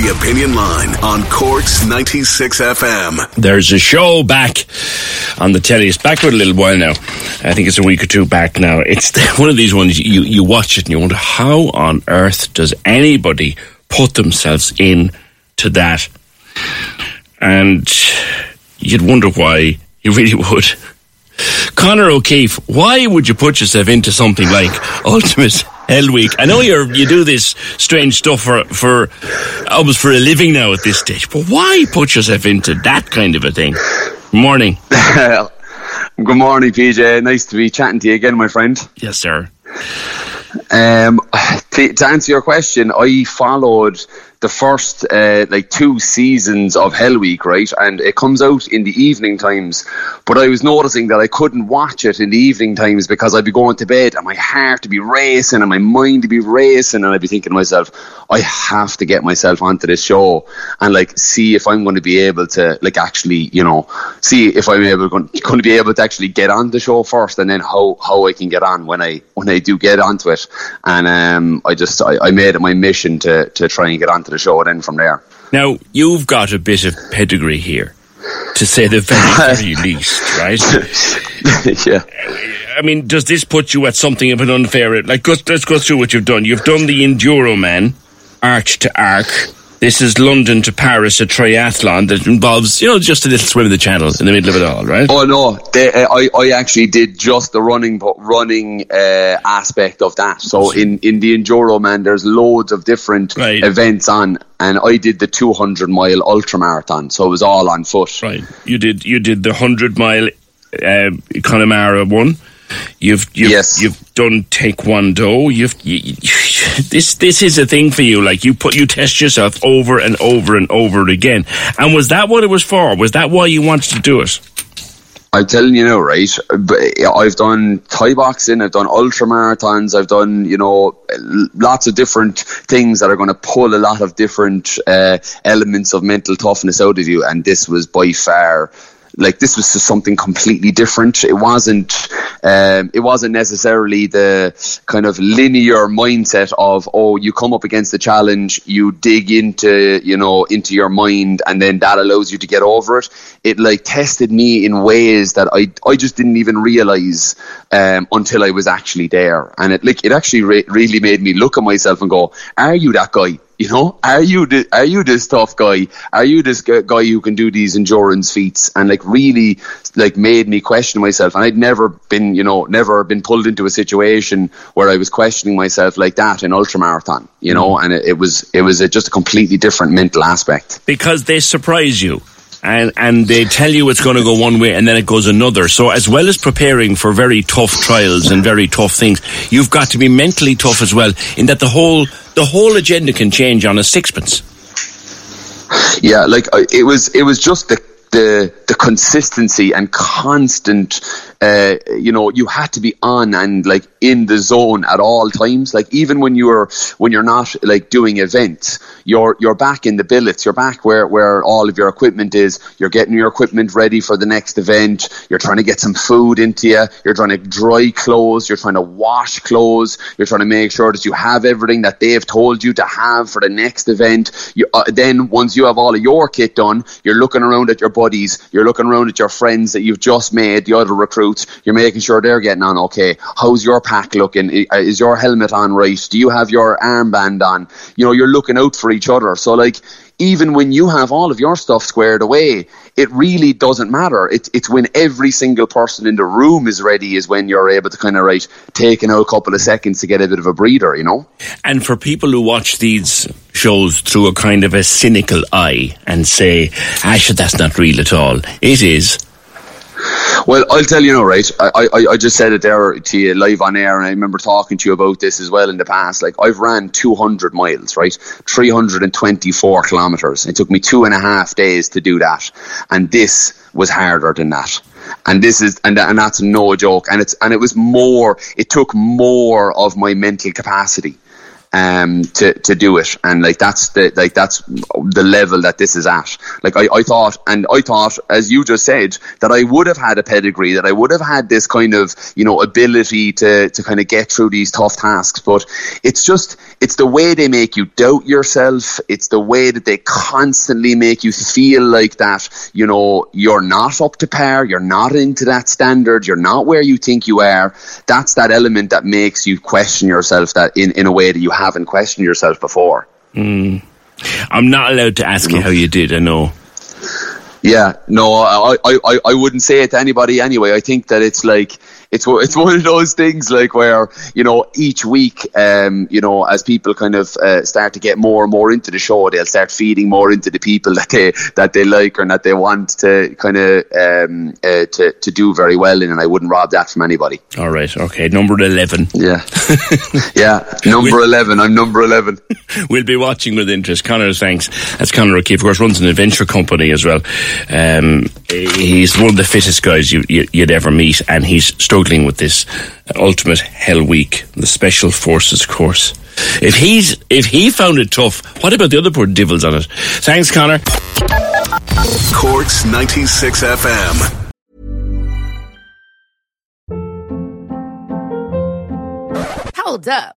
The Opinion Line on Cork's 96 FM. There's a show back on the telly. It's back for a little while now. I think it's a week or two back now. It's one of these ones you, you watch it and you wonder how on earth does anybody put themselves in to that? And you'd wonder why. You really would. Connor O'Keefe, why would you put yourself into something like Ultimate Hell Week? I know you're you do this strange stuff for for almost for a living now at this stage, but why put yourself into that kind of a thing? Morning. Good morning, PJ. Nice to be chatting to you again, my friend. Yes, sir. Um, to, answer your question, I followed the first uh, like two seasons of Hell Week, right? And it comes out in the evening times. But I was noticing that I couldn't watch it in the evening times because I'd be going to bed and my heart to be racing and my mind to be racing, and I'd be thinking to myself, I have to get myself onto this show and like see if I'm going to be able to like actually, you know, see if I'm able going, going to be able to actually get on the show first, and then how how I can get on when I when I do get onto it. And um, I just I, I made it my mission to to try and get onto the show and then from there. Now you've got a bit of pedigree here, to say the very, very least, right? yeah. Uh, I mean, does this put you at something of an unfair? Like, let's go through what you've done. You've done the Enduro Man, arch to arc. This is London to Paris, a triathlon that involves, you know, just a little swim in the channel in the middle of it all, right? Oh no, they, uh, I I actually did just the running running uh, aspect of that. So in in the enduro man, there's loads of different Right. events on, and I did the 200 mile ultra marathon. So it was all on foot. Right. You did. You did the hundred mile uh, Connemara one. You've you've, Yes. you've done Taekwondo. You've you, you- this this is a thing for you. Like you put you test yourself over and over and over again. And was that what it was for? Was that why you wanted to do it? I'm telling you now, right? I've done Thai boxing, I've done ultra marathons, I've done, you know, lots of different things that are going to pull a lot of different uh, elements of mental toughness out of you. And this was by far. Like this was just something completely different. It wasn't. Um, it wasn't necessarily the kind of linear mindset of oh, you come up against the challenge, you dig into you know into your mind, and then that allows you to get over it. It like tested me in ways that I I just didn't even realize um, until I was actually there, and it like it actually re- really made me look at myself and go, "Are you that guy?" You know, are you the, are you this tough guy? Are you this guy who can do these endurance feats? And like really, like made me question myself. And I'd never been, you know, never been pulled into a situation where I was questioning myself like that in ultramarathon. You know, mm-hmm. and it, it was it was a, just a completely different mental aspect. because they surprise you and and they tell you it's going to go one way and then it goes another. So as well as preparing for very tough trials and very tough things, you've got to be mentally tough as well. In that the whole the whole agenda can change on a sixpence. Yeah, like uh, it was it was just the the the consistency and constant uh, you know you had to be on and like in the zone at all times. Like even when you're when you're not like doing events you're you're back in the billets. You're back where where all of your equipment is. You're getting your equipment ready for the next event. You're trying to get some food into you you're trying to dry clothes. You're trying to wash clothes. You're trying to make sure that you have everything that they've told you to have for the next event. You, uh, then once you have all of your kit done you're looking around at your buddies. You're looking around at your friends that you've just made the other recruits. You're making sure they're getting on okay. How's your pack looking? Is your helmet on right? Do you have your armband on? You know you're looking out for each other. So like even when you have all of your stuff squared away, it really doesn't matter. It, it's when every single person in the room is ready is when you're able to kind of right take in a couple of seconds to get a bit of a breather, you know. And for people who watch these shows through a kind of a cynical eye and say, "Actually, that's not real at all," it is. Well, I'll tell you now, right? I, I, I just said it there to you live on air, and I remember talking to you about this as well in the past. Like, I've ran 200 miles, right? 324 kilometres. It took me two and a half days to do that. And this was harder than that. And this is, and, and that's no joke. And it's, and it was more, it took more of my mental capacity um, to to do it, and like that's the like that's the level that this is at. Like I, I thought, and I thought, as you just said, that I would have had a pedigree, that I would have had this kind of you know ability to to kind of get through these tough tasks. But it's just it's the way they make you doubt yourself. It's the way that they constantly make you feel like that you know you're not up to par, you're not into that standard, you're not where you think you are. That's that element that makes you question yourself that in in a way that you haven't questioned yourself before. Mm. I'm not allowed to ask you how you did. I know. Yeah, no, I, I, I wouldn't say it to anybody anyway. I think that it's like it's it's one of those things like where you know each week, um, you know, as people kind of uh, start to get more and more into the show, they'll start feeding more into the people that they that they like or that they want to kind of um, uh, to to do very well in, and I wouldn't rob that from anybody. All right, okay, number eleven. Yeah, yeah, number eleven. I'm number eleven. we'll be watching with interest. Connor, thanks. That's Connor O'Keefe, of course, runs an adventure company as well. Um, he's one of the fittest guys you, you, would ever meet, and he's struggling with this ultimate hell week, the special forces course. If he's if he found it tough, what about the other poor devils on it? Thanks, Connor. Corks ninety six FM. Hold up.